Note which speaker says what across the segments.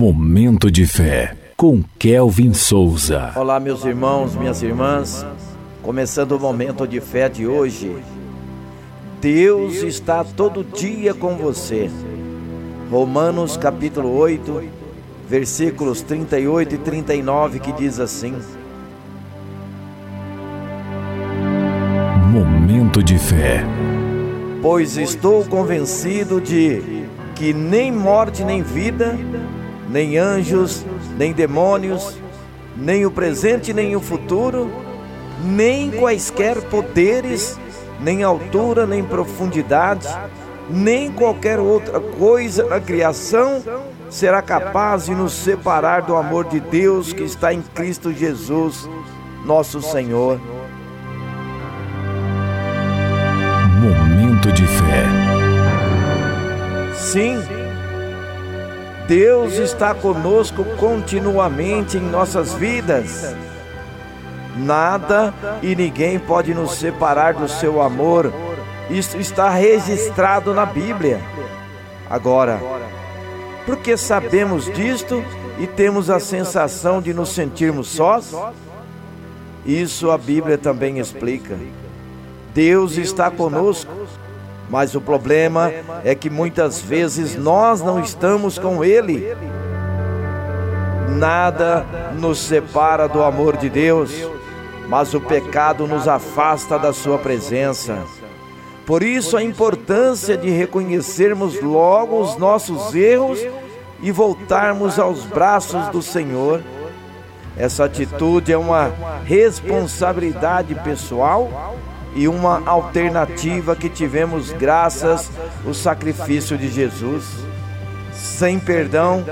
Speaker 1: Momento de fé com Kelvin Souza.
Speaker 2: Olá, meus irmãos, minhas irmãs. Começando o momento de fé de hoje. Deus está todo dia com você. Romanos capítulo 8, versículos 38 e 39 que diz assim:
Speaker 1: Momento de fé.
Speaker 2: Pois estou convencido de que nem morte nem vida nem anjos, nem demônios, nem o presente, nem o futuro, nem quaisquer poderes, nem altura, nem profundidade, nem qualquer outra coisa na criação será capaz de nos separar do amor de Deus que está em Cristo Jesus, nosso Senhor.
Speaker 1: Momento de fé.
Speaker 2: Sim Deus está conosco continuamente em nossas vidas. Nada e ninguém pode nos separar do seu amor. Isso está registrado na Bíblia. Agora, porque sabemos disto e temos a sensação de nos sentirmos sós? Isso a Bíblia também explica. Deus está conosco mas o problema é que muitas vezes nós não estamos com Ele. Nada nos separa do amor de Deus, mas o pecado nos afasta da Sua presença. Por isso, a importância de reconhecermos logo os nossos erros e voltarmos aos braços do Senhor. Essa atitude é uma responsabilidade pessoal e uma alternativa que tivemos graças ao sacrifício de Jesus. Sem perdão,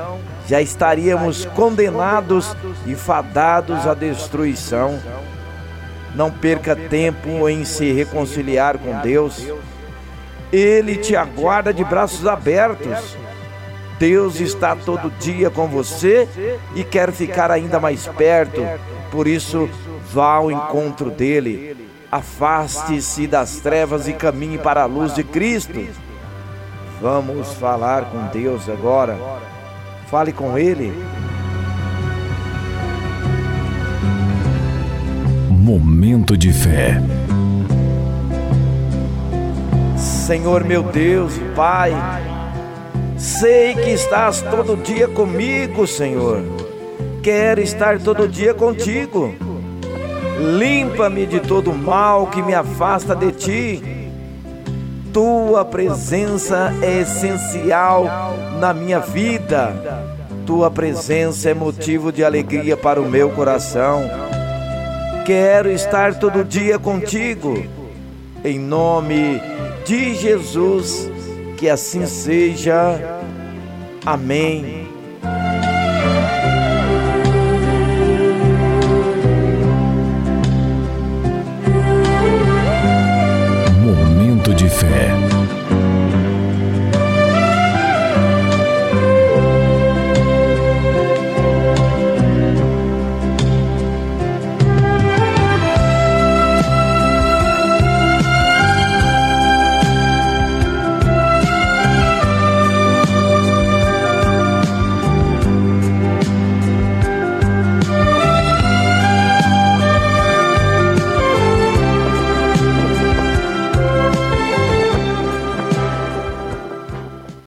Speaker 2: já estaríamos condenados e fadados à destruição. Não perca tempo em se reconciliar com Deus. Ele te aguarda de braços abertos. Deus está todo dia com você e quer ficar ainda mais perto. Por isso, vá ao encontro dele Afaste-se das trevas e caminhe para a luz de Cristo. Vamos falar com Deus agora. Fale com Ele.
Speaker 1: Momento de fé.
Speaker 2: Senhor meu Deus Pai, sei que estás todo dia comigo, Senhor. Quero estar todo dia contigo. Limpa-me de todo mal que me afasta de ti. Tua presença é essencial na minha vida. Tua presença é motivo de alegria para o meu coração. Quero estar todo dia contigo. Em nome de Jesus, que assim seja. Amém